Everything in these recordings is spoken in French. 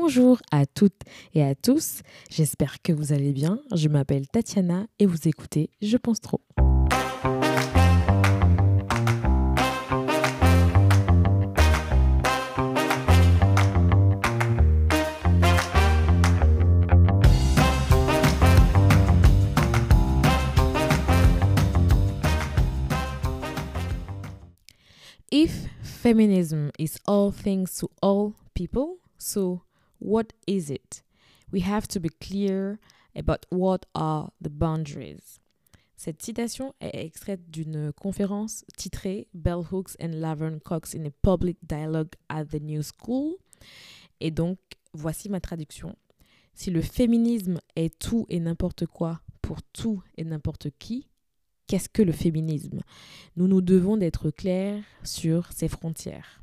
Bonjour à toutes et à tous, j'espère que vous allez bien. Je m'appelle Tatiana et vous écoutez Je pense trop. If feminism is all things to all people, so what is it? We have to be clear about what are the boundaries. Cette citation est extraite d'une conférence titrée Bell Hooks and Laverne Cox in a Public Dialogue at the New School. Et donc, voici ma traduction. Si le féminisme est tout et n'importe quoi pour tout et n'importe qui, qu'est-ce que le féminisme? Nous nous devons d'être clairs sur ces frontières.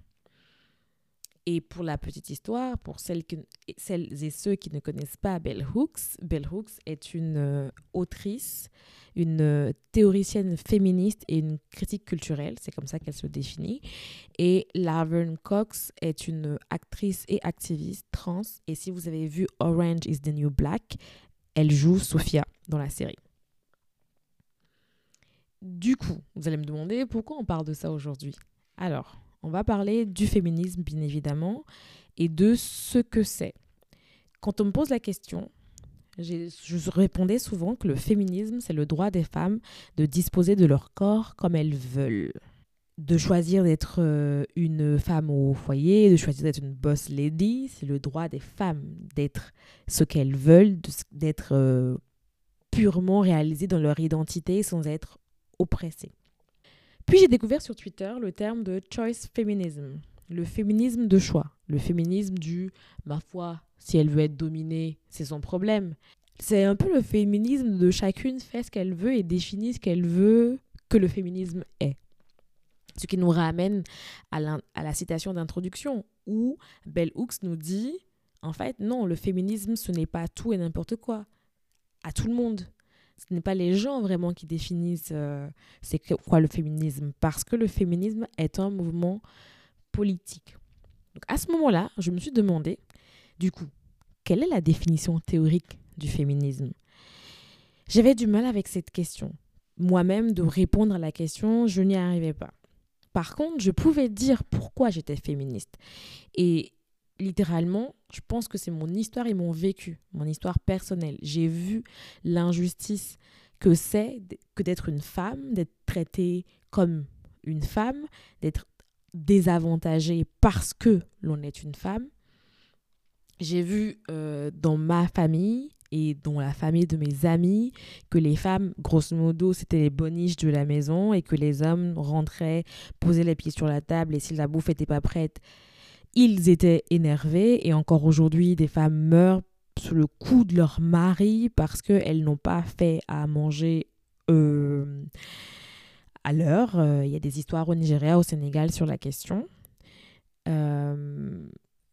Et pour la petite histoire, pour celles, et ceux qui ne connaissent pas Bell Hooks, Bell Hooks est une euh, autrice, une euh, théoricienne féministe et une critique culturelle, c'est comme ça qu'elle se définit. Et Laverne Cox est une actrice et activiste trans. Et si vous avez vu Orange is the New Black, elle joue Sophia dans la série. Du coup, vous allez me demander pourquoi on parle de ça aujourd'hui? Alors, on va parler du féminisme, bien évidemment, et de ce que c'est. Quand on me pose la question, je répondais souvent que le féminisme, c'est le droit des femmes de disposer de leur corps comme elles veulent. De choisir d'être euh, une femme au foyer, de choisir d'être une boss lady, c'est le droit des femmes d'être ce qu'elles veulent, d'être euh, purement réalisées dans leur identité sans être oppressées. Puis j'ai découvert sur Twitter le terme de choice feminism, le féminisme de choix, le féminisme du ma foi, si elle veut être dominée, c'est son problème. C'est un peu le féminisme de chacune fait ce qu'elle veut et définit ce qu'elle veut que le féminisme est. Ce qui nous ramène à la, citation d'introduction où Bell Hooks nous dit en fait, non, le féminisme, ce n'est pas tout et n'importe quoi. À tout le monde ce n'est pas les gens vraiment qui définissent euh, c'est quoi le féminisme, parce que le féminisme est un mouvement politique. Donc à ce moment-là, je me suis demandé, du coup, quelle est la définition théorique du féminisme? J'avais du mal avec cette question. Moi-même, de répondre à la question, je n'y arrivais pas. Par contre, je pouvais dire pourquoi j'étais féministe. Et littéralement, je pense que c'est mon histoire et mon vécu, mon histoire personnelle. J'ai vu l'injustice que c'est que d'être une femme, d'être traitée comme une femme, d'être désavantagée parce que l'on est une femme. J'ai vu euh, dans ma famille et dans la famille de mes amis que les femmes, grosso modo, c'était les boniches de la maison et que les hommes rentraient, posaient les pieds sur la table et si la bouffe n'était pas prête, ils étaient énervés et encore aujourd'hui, des femmes meurent sous le coup de leur mari parce qu'elles n'ont pas fait à manger euh, à l'heure. Euh, il y a des histoires au Nigeria, au Sénégal sur la question. Euh,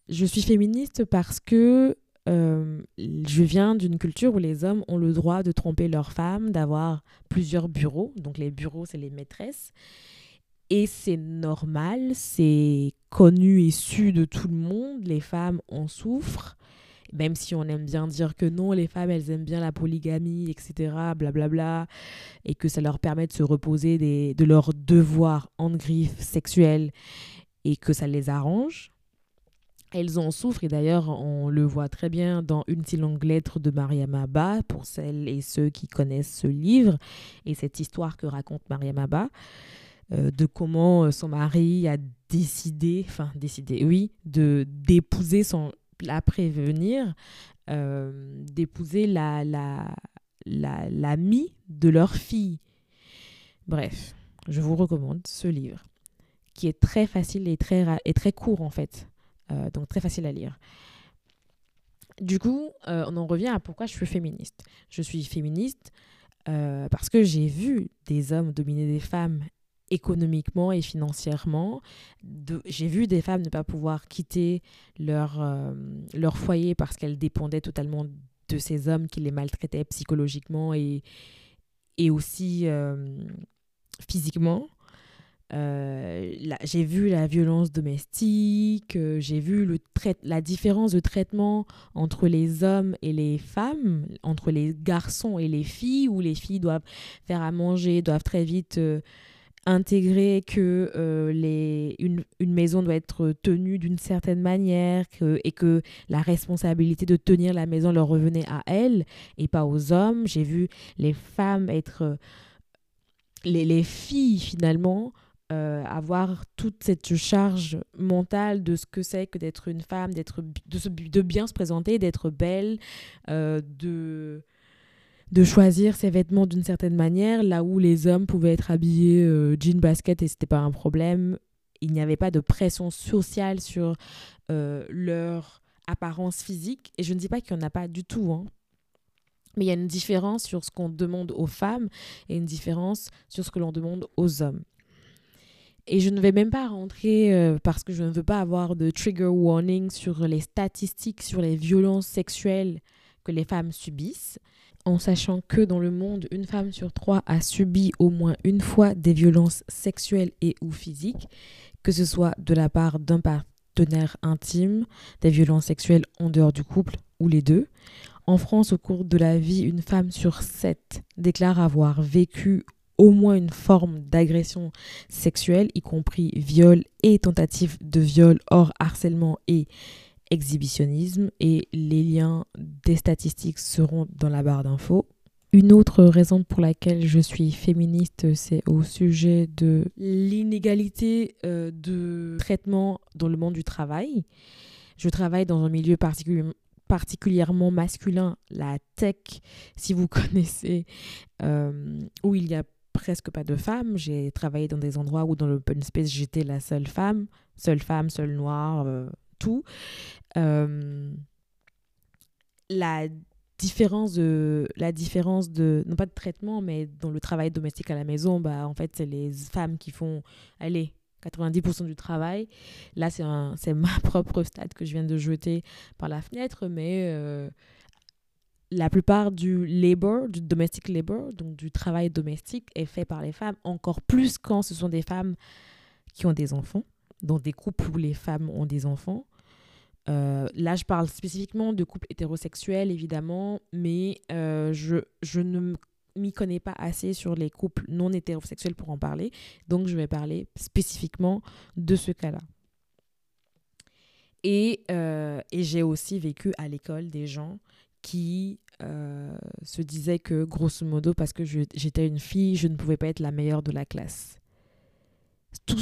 je suis féministe parce que je viens d'une culture où les hommes ont le droit de tromper leurs femmes, d'avoir plusieurs bureaux. Donc les bureaux, c'est les maîtresses. Et c'est normal, c'est connu et su de tout le monde, les femmes en souffrent, même si on aime bien dire que non, les femmes, elles aiment bien la polygamie, etc., blablabla, bla bla, et que ça leur permet de se reposer de leurs devoirs en griffe sexuels et que ça les arrange. Elles en souffrent et d'ailleurs on le voit très bien dans Une si longue lettre de Mariam Abba pour celles et ceux qui connaissent ce livre et cette histoire que raconte Mariam Abba. Euh, de comment euh, son mari a décidé, enfin décidé, oui, de d'épouser son, la prévenir, euh, d'épouser la la l'amie de leur fille. Bref, je vous recommande ce livre qui est très facile et très, et très court en fait, donc très facile à lire. Du coup, on en revient à pourquoi je suis féministe. Je suis féministe parce que j'ai vu des hommes dominer des femmes économiquement et financièrement. J'ai vu des femmes ne pas pouvoir quitter leur, euh, leur foyer parce qu'elles dépendaient totalement de ces hommes qui les maltraitaient psychologiquement et, et aussi euh, physiquement. Euh, j'ai vu la violence domestique, j'ai vu la différence de traitement entre les hommes et les femmes, entre les garçons et les filles, où les filles doivent faire à manger, doivent très vite intégrer que les, une, une, maison doit être tenue d'une certaine manière et que la responsabilité de tenir la maison leur revenait à elles et pas aux hommes. J'ai vu les femmes être... les, les filles finalement euh, avoir toute cette charge mentale de ce que c'est que d'être une femme, d'être de, de, bien se présenter, d'être belle, euh, de de choisir ses vêtements d'une certaine manière, là où les hommes pouvaient être habillés euh, jean basket et c'était pas un problème. Il n'y avait pas de pression sociale sur leur apparence physique. Et je ne dis pas qu'il n'y en a pas du tout. Hein. Mais il y a une différence sur ce qu'on demande aux femmes et une différence sur ce que l'on demande aux hommes. Et je ne vais même pas rentrer euh, parce que je ne veux pas avoir de trigger warning sur les statistiques sur les violences sexuelles que les femmes subissent, en sachant que dans le monde, une femme sur trois a subi au moins une fois des violences sexuelles et ou physiques, que ce soit de la part d'un partenaire intime, des violences sexuelles en dehors du couple ou les deux. En France, au cours de la vie, une femme sur sept déclare avoir vécu au moins une forme d'agression sexuelle, y compris viol et tentative de viol hors harcèlement et exhibitionnisme. Et les liens des statistiques seront dans la barre d'infos. Une autre raison pour laquelle je suis féministe, c'est au sujet de l'inégalité euh, de traitement dans le monde du travail. Je travaille dans un milieu particulièrement masculin, la tech, si vous connaissez, euh, où il y a presque pas de femmes. J'ai travaillé dans des endroits où dans l'open space, j'étais la seule femme, seule femme, seule noire, euh, tout. Euh, la différence de la différence de non pas de traitement mais dans le travail domestique à la maison bah en fait c'est les femmes qui font allez 90% du travail là c'est c'est ma propre stade que je viens de jeter par la fenêtre mais euh, la plupart du labor, du domestic labor, donc du travail domestique, est fait par les femmes, encore plus quand ce sont des femmes qui ont des enfants, dans des couples où les femmes ont des enfants. Euh, là, je parle spécifiquement de couples hétérosexuels, évidemment, mais euh, je, je ne m'y connais pas assez sur les couples non hétérosexuels pour en parler, donc je vais parler spécifiquement de ce cas-là. Et, euh, et j'ai aussi vécu à l'école des gens qui se disait que, grosso modo, parce que j'étais une fille, je ne pouvais pas être la meilleure de la classe. Tout,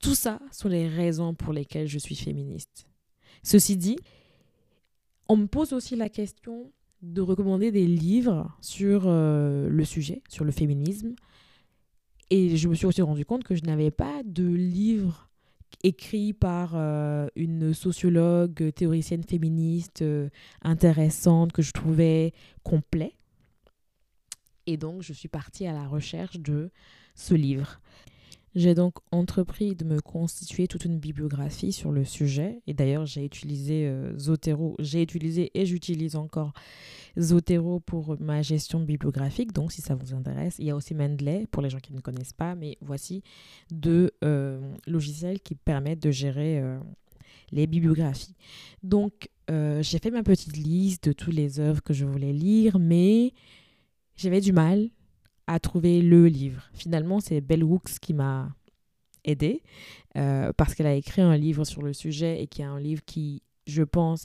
tout ça sont les raisons pour lesquelles je suis féministe. Ceci dit, on me pose aussi la question de recommander des livres sur euh, le sujet, sur le féminisme. Et je me suis aussi rendu compte que je n'avais pas de livre écrit par euh, une sociologue théoricienne féministe euh, intéressante que je trouvais complet. Et donc, je suis partie à la recherche de ce livre. J'ai donc entrepris de me constituer toute une bibliographie sur le sujet. Et d'ailleurs, j'ai utilisé euh, Zotero, j'ai utilisé et j'utilise encore Zotero pour ma gestion bibliographique. Donc, si ça vous intéresse, il y a aussi Mendeley pour les gens qui ne connaissent pas. Mais voici deux euh, logiciels qui permettent de gérer euh, les bibliographies. Donc, j'ai fait ma petite liste de toutes les œuvres que je voulais lire, mais j'avais du mal à trouver le livre. Finalement, c'est Bell Hooks qui m'a aidé euh, parce qu'elle a écrit un livre sur le sujet et qui est un livre qui, je pense,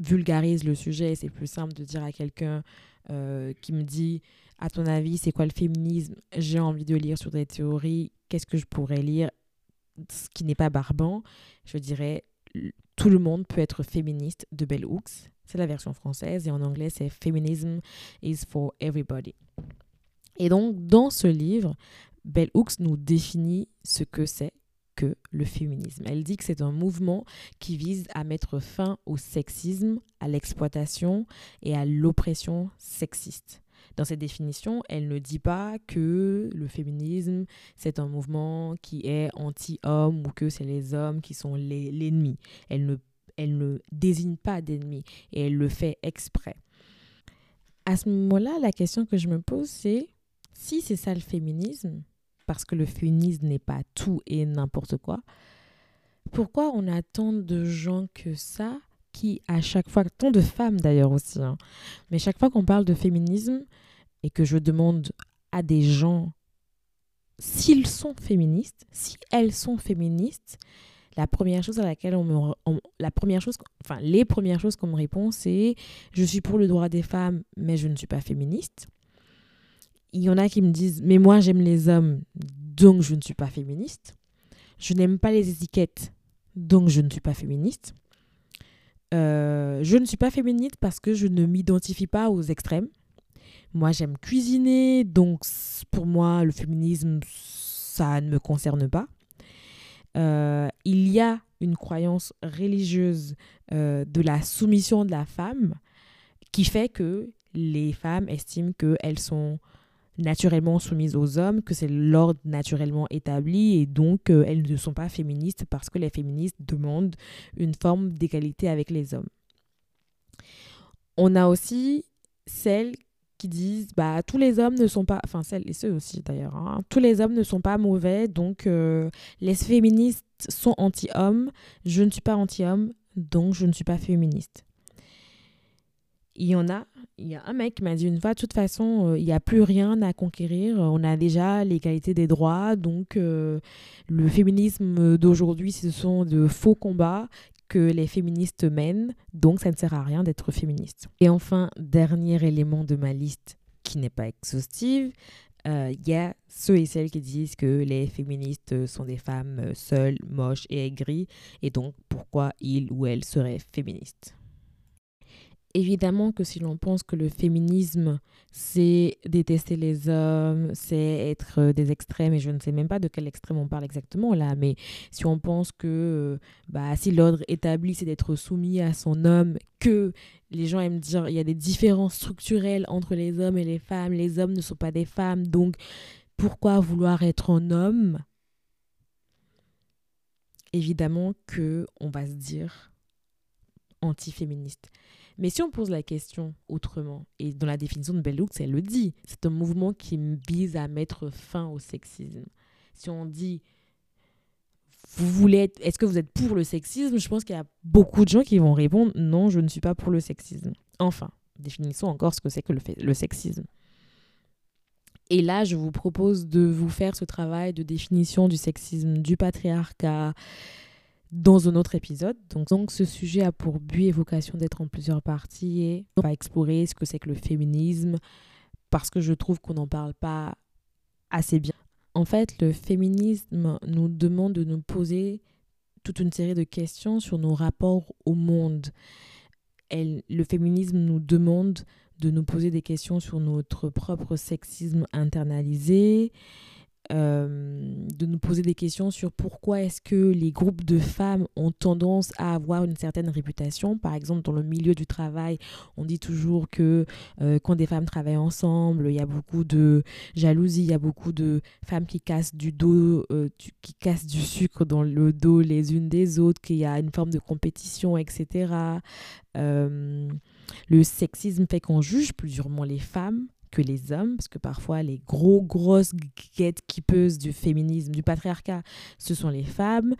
vulgarise le sujet. C'est plus simple de dire à quelqu'un euh, qui me dit à ton avis, c'est quoi le féminisme? J'ai envie de lire sur des théories. Qu'est-ce que je pourrais lire? Ce qui n'est pas barbant. Je dirais Tout le monde peut être féministe de Bell Hooks. C'est la version française et en anglais, c'est Feminism is for everybody. Et donc, dans ce livre, Bell Hooks nous définit ce que c'est que le féminisme. Elle dit que c'est un mouvement qui vise à mettre fin au sexisme, à l'exploitation et à l'oppression sexiste. Dans cette définition, elle ne dit pas que le féminisme, c'est un mouvement qui est anti-homme ou que c'est les hommes qui sont l'ennemi. Elle ne, elle ne désigne pas d'ennemi et elle le fait exprès. À ce moment-là, la question que je me pose, c'est si c'est ça le féminisme, parce que le féminisme n'est pas tout et n'importe quoi, pourquoi on a tant de gens que ça qui, à chaque fois, tant de femmes d'ailleurs aussi, hein, mais chaque fois qu'on parle de féminisme et que je demande à des gens s'ils sont féministes, si elles sont féministes, la première chose à laquelle on me la première chose enfin les premières choses qu'on me répond c'est je suis pour le droit des femmes mais je ne suis pas féministe il y en a qui me disent mais moi j'aime les hommes donc je ne suis pas féministe. Je n'aime pas les étiquettes donc je ne suis pas féministe. Euh, je ne suis pas féministe parce que je ne m'identifie pas aux extrêmes. Moi j'aime cuisiner donc pour moi le féminisme ça ne me concerne pas. Euh, il y a une croyance religieuse euh, de la soumission de la femme qui fait que les femmes estiment qu'elles sont naturellement soumises aux hommes, que c'est l'ordre naturellement établi et donc euh, elles ne sont pas féministes parce que les féministes demandent une forme d'égalité avec les hommes. On a aussi celles qui disent bah tous les hommes ne sont pas enfin celles et ceux aussi d'ailleurs hein, tous les hommes ne sont pas mauvais donc euh, les féministes sont anti-hommes je ne suis pas anti-homme donc je ne suis pas féministe il y en a il y a un mec qui m'a dit une fois de toute façon euh, il n'y a plus rien à conquérir on a déjà l'égalité des droits donc euh, le féminisme d'aujourd'hui ce sont de faux combats que les féministes mènent, donc ça ne sert à rien d'être féministe. Et enfin, dernier élément de ma liste qui n'est pas exhaustive, euh, il y a ceux et celles qui disent que les féministes sont des femmes seules, moches et aigries, et donc pourquoi ils ou elles seraient féministes. Évidemment que si l'on pense que le féminisme, c'est détester les hommes, c'est être euh, des extrêmes, et je ne sais même pas de quel extrême on parle exactement là, mais si on pense que euh, bah, si l'ordre établi, c'est d'être soumis à son homme, que les gens aiment dire il y a des différences structurelles entre les hommes et les femmes, les hommes ne sont pas des femmes, donc pourquoi vouloir être un homme? Évidemment que on va se dire anti-féministe. Mais si on pose la question autrement, et dans la définition de Bell Hooks, elle le dit, c'est un mouvement qui vise à mettre fin au sexisme. Si on dit, vous voulez est-ce que vous êtes pour le sexisme Je pense qu'il y a beaucoup de gens qui vont répondre, non, je ne suis pas pour le sexisme. Enfin, définissons encore ce que c'est que le sexisme. Et là, je vous propose de vous faire ce travail de définition du sexisme, du patriarcat, dans un autre épisode. Donc, ce sujet a pour but et vocation d'être en plusieurs parties et on va explorer ce que c'est que le féminisme parce que je trouve qu'on n'en parle pas assez bien. En fait, le féminisme nous demande de nous poser toute une série de questions sur nos rapports au monde. Le féminisme nous demande de nous poser des questions sur notre propre sexisme internalisé, euh, de nous poser des questions sur pourquoi est-ce que les groupes de femmes ont tendance à avoir une certaine réputation. Par exemple, dans le milieu du travail, on dit toujours que euh, quand des femmes travaillent ensemble, il y a beaucoup de jalousie, il y a beaucoup de femmes qui cassent du dos, euh, qui cassent du sucre dans le dos les unes des autres, qu'il y a une forme de compétition, etc. le sexisme fait qu'on juge plus durement les femmes que les hommes, parce que parfois les gros, grosses gatekeepers du féminisme, du patriarcat, ce sont les femmes.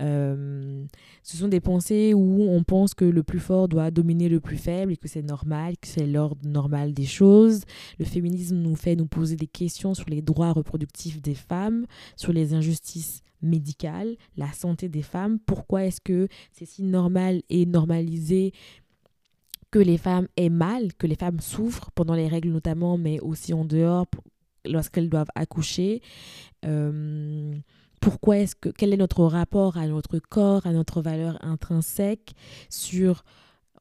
Euh, ce sont des pensées où on pense que le plus fort doit dominer le plus faible et que c'est normal, que c'est l'ordre normal des choses. Le féminisme nous fait nous poser des questions sur les droits reproductifs des femmes, sur les injustices médicales, la santé des femmes. Pourquoi est-ce que c'est si normal et normalisé que les femmes aient mal, que les femmes souffrent pendant les règles notamment, mais aussi en dehors lorsqu'elles doivent accoucher. Euh, pourquoi est-ce que quel est notre rapport à notre corps, à notre valeur intrinsèque sur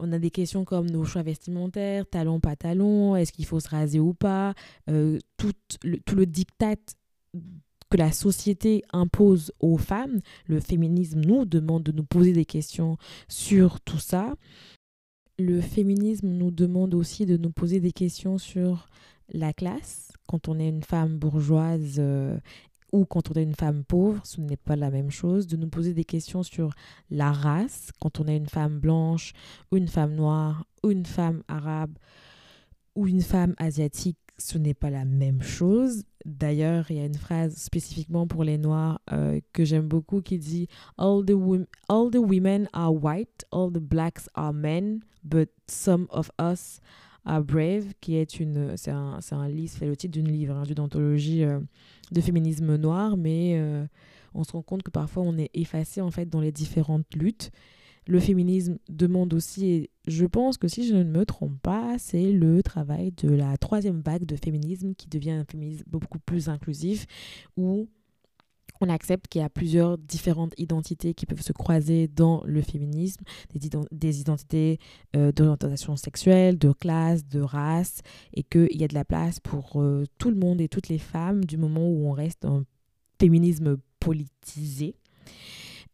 on a des questions comme nos choix vestimentaires, talons, pas talons, est-ce qu'il faut se raser ou pas, euh, tout, le, tout le diktat que la société impose aux femmes, le féminisme nous demande de nous poser des questions sur tout ça le féminisme nous demande aussi de nous poser des questions sur la classe. Quand on est une femme bourgeoise euh, ou quand on est une femme pauvre, ce n'est pas la même chose. De nous poser des questions sur la race, quand on est une femme blanche une femme noire une femme arabe ou une femme asiatique, ce n'est pas la même chose. D'ailleurs, il y a une phrase spécifiquement pour les Noirs euh, que j'aime beaucoup qui dit all the, all the women are white, all the blacks are men, but some of us are brave, qui est une, c'est un, un livre, c'est le titre d'une livre, hein, d'une anthologie euh, de féminisme noir, mais euh, on se rend compte que parfois on est effacé en fait dans les différentes luttes le féminisme demande aussi, et je pense que si je ne me trompe pas, c'est le travail de la troisième vague de féminisme qui devient un féminisme beaucoup plus inclusif, où on accepte qu'il y a plusieurs différentes identités qui peuvent se croiser dans le féminisme, des, identités euh, d'orientation sexuelle, de classe, de race, et qu'il y a de la place pour euh, tout le monde et toutes les femmes du moment où on reste un féminisme politisé.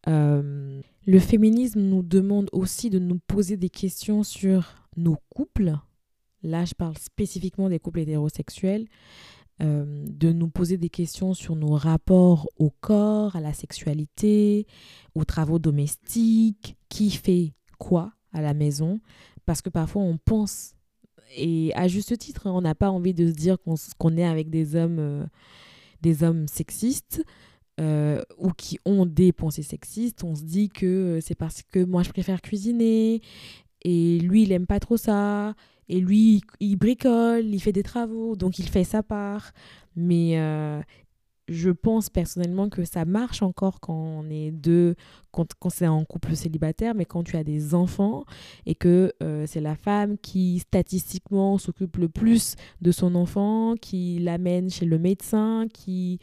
Euh, le féminisme nous demande aussi de nous poser des questions sur nos couples. Là, je parle spécifiquement des couples hétérosexuels. Euh, de nous poser des questions sur nos rapports au corps, à la sexualité, aux travaux domestiques, qui fait quoi à la maison. Parce que parfois on pense, et à juste titre, hein, on n'a pas envie de se dire qu'on est avec des hommes, euh, des hommes sexistes. Euh, ou qui ont des pensées sexistes, on se dit que euh, c'est parce que moi je préfère cuisiner et lui il aime pas trop ça et lui il bricole, il fait des travaux donc il fait sa part. Mais euh, je pense personnellement que ça marche encore quand on est deux, quand, quand c'est un couple célibataire, mais quand tu as des enfants et que c'est la femme qui statistiquement s'occupe le plus de son enfant, qui l'amène chez le médecin, qui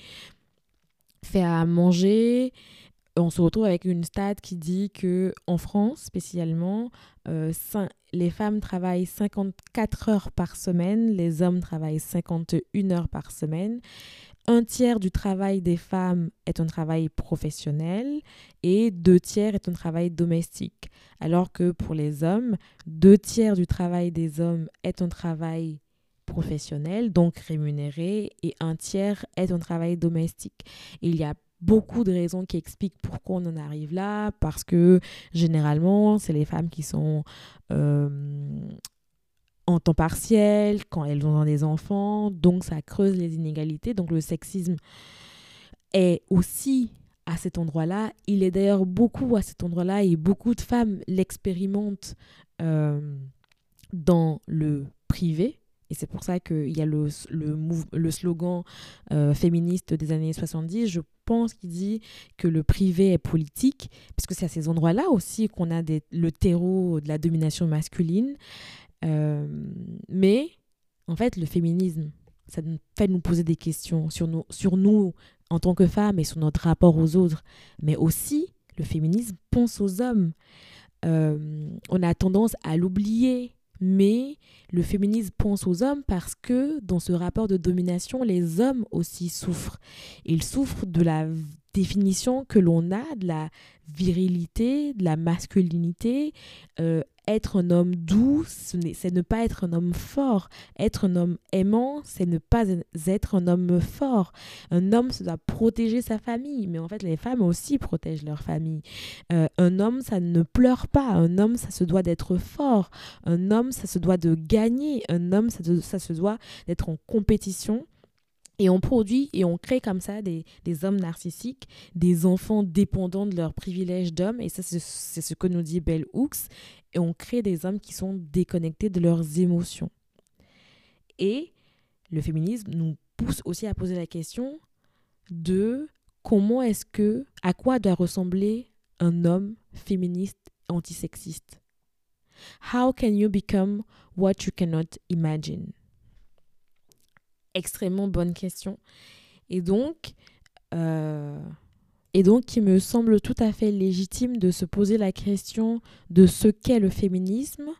fait à manger. On se retrouve avec une stat qui dit que en France spécialement, euh, les femmes travaillent 54 heures par semaine, les hommes travaillent 51 heures par semaine. Un tiers du travail des femmes est un travail professionnel et deux tiers est un travail domestique. Alors que pour les hommes, deux tiers du travail des hommes est un travail professionnel, donc rémunéré, et un tiers est un travail domestique. Il y a beaucoup de raisons qui expliquent pourquoi on en arrive là, parce que généralement, c'est les femmes qui sont euh, en temps partiel, quand elles ont des enfants, donc ça creuse les inégalités. Donc le sexisme est aussi à cet endroit-là. Il est d'ailleurs beaucoup à cet endroit-là et beaucoup de femmes l'expérimentent euh, dans le privé, et c'est pour ça qu'il y a le, le, slogan euh, féministe des années 70, je pense qu'il dit que le privé est politique, parce que c'est à ces endroits-là aussi qu'on a des, le terreau de la domination masculine. Euh, mais en fait, le féminisme, ça nous fait nous poser des questions sur nous, sur nous en tant que femmes et sur notre rapport aux autres. Mais aussi, le féminisme pense aux hommes. Euh, on a tendance à l'oublier mais le féminisme pense aux hommes parce que dans ce rapport de domination, les hommes aussi souffrent. Ils souffrent de la définition que l'on a de la virilité, de la masculinité. Euh, être un homme doux, c'est ne pas être un homme fort. Être un homme aimant, c'est ne pas être un homme fort. Un homme, ça doit protéger sa famille, mais en fait, les femmes aussi protègent leur famille. Euh, un homme, ça ne pleure pas. Un homme, ça se doit d'être fort. Un homme, ça se doit de gagner. Un homme, ça, ça se doit d'être en compétition et on produit et on crée comme ça des, hommes narcissiques, des enfants dépendants de leurs privilèges d'hommes. Et ça, c'est ce que nous dit Bell Hooks. Et on crée des hommes qui sont déconnectés de leurs émotions. Et le féminisme nous pousse aussi à poser la question de comment est-ce que, à quoi doit ressembler un homme féministe antisexiste? How can you become what you cannot imagine? Extrêmement bonne question. Et donc, euh, et donc, il me semble tout à fait légitime de se poser la question de ce qu'est le féminisme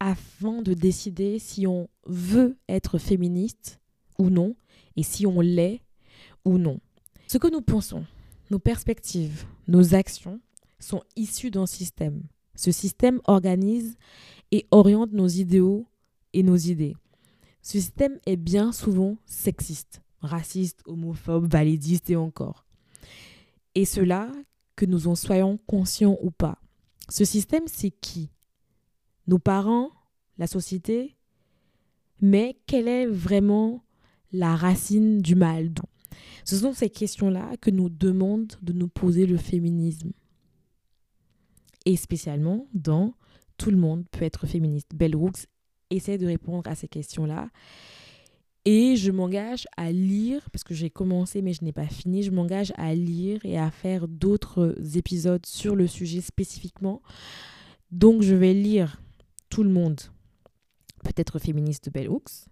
afin de décider si on veut être féministe ou non, et si on l'est ou non. Ce que nous pensons, nos perspectives, nos actions sont issues d'un système. Ce système organise et oriente nos idéaux et nos idées. Ce système est bien souvent sexiste, raciste, homophobe, validiste et encore. Et cela, que nous en soyons conscients ou pas. Ce système, c'est qui? Nos parents La société? Mais quelle est vraiment la racine du mal Ce sont ces questions-là que nous demande de nous poser le féminisme. Et spécialement dans Tout le monde peut être féministe. Bell Hooks essaie de répondre à ces questions-là. Et je m'engage à lire, parce que j'ai commencé mais je n'ai pas fini, je m'engage à lire et à faire d'autres épisodes sur le sujet spécifiquement. Donc je vais lire Tout le monde peut être féministe de Bell Hooks.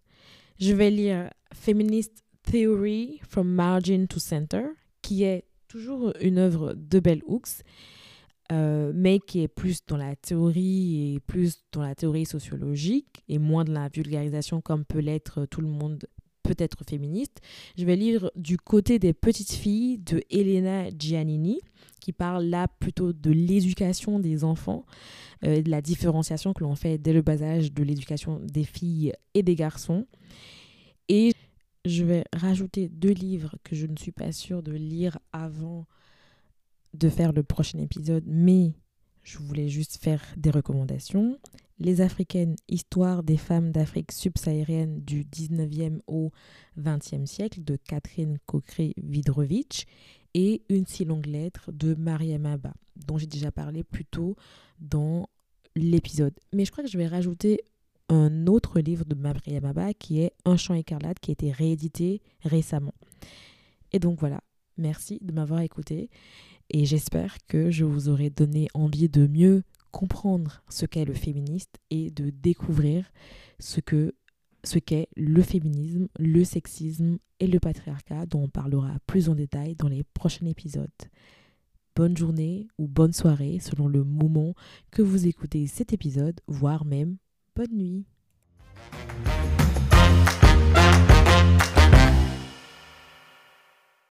Je vais lire Feminist Theory from Margin to Center, qui est toujours une œuvre de Bell Hooks, euh, mais qui est plus dans la théorie et plus dans la théorie sociologique et moins de la vulgarisation comme peut l'être tout le monde peut être féministe. Je vais lire du côté des petites filles de Elena Giannini, qui parle là plutôt de l'éducation des enfants, euh, de la différenciation que l'on fait dès le bas âge de l'éducation des filles et des garçons. Et je vais rajouter deux livres que je ne suis pas sûre de lire avant de faire le prochain épisode, mais je voulais juste faire des recommandations. Les Africaines, histoire des femmes d'Afrique subsaharienne du 19e au 20e siècle de Catherine Coqueret-Vidrovitch et Une si longue lettre de Mariam Abba, dont j'ai déjà parlé plus tôt dans l'épisode. Mais je crois que je vais rajouter un autre livre de Mariam Abba qui est Un chant écarlate qui a été réédité récemment. Et donc voilà, merci de m'avoir écouté et j'espère que je vous aurai donné envie de mieux comprendre ce qu'est le féministe et de découvrir ce que ce qu'est le féminisme, le sexisme et le patriarcat dont on parlera plus en détail dans les prochains épisodes. Bonne journée ou bonne soirée selon le moment que vous écoutez cet épisode, voire même bonne nuit.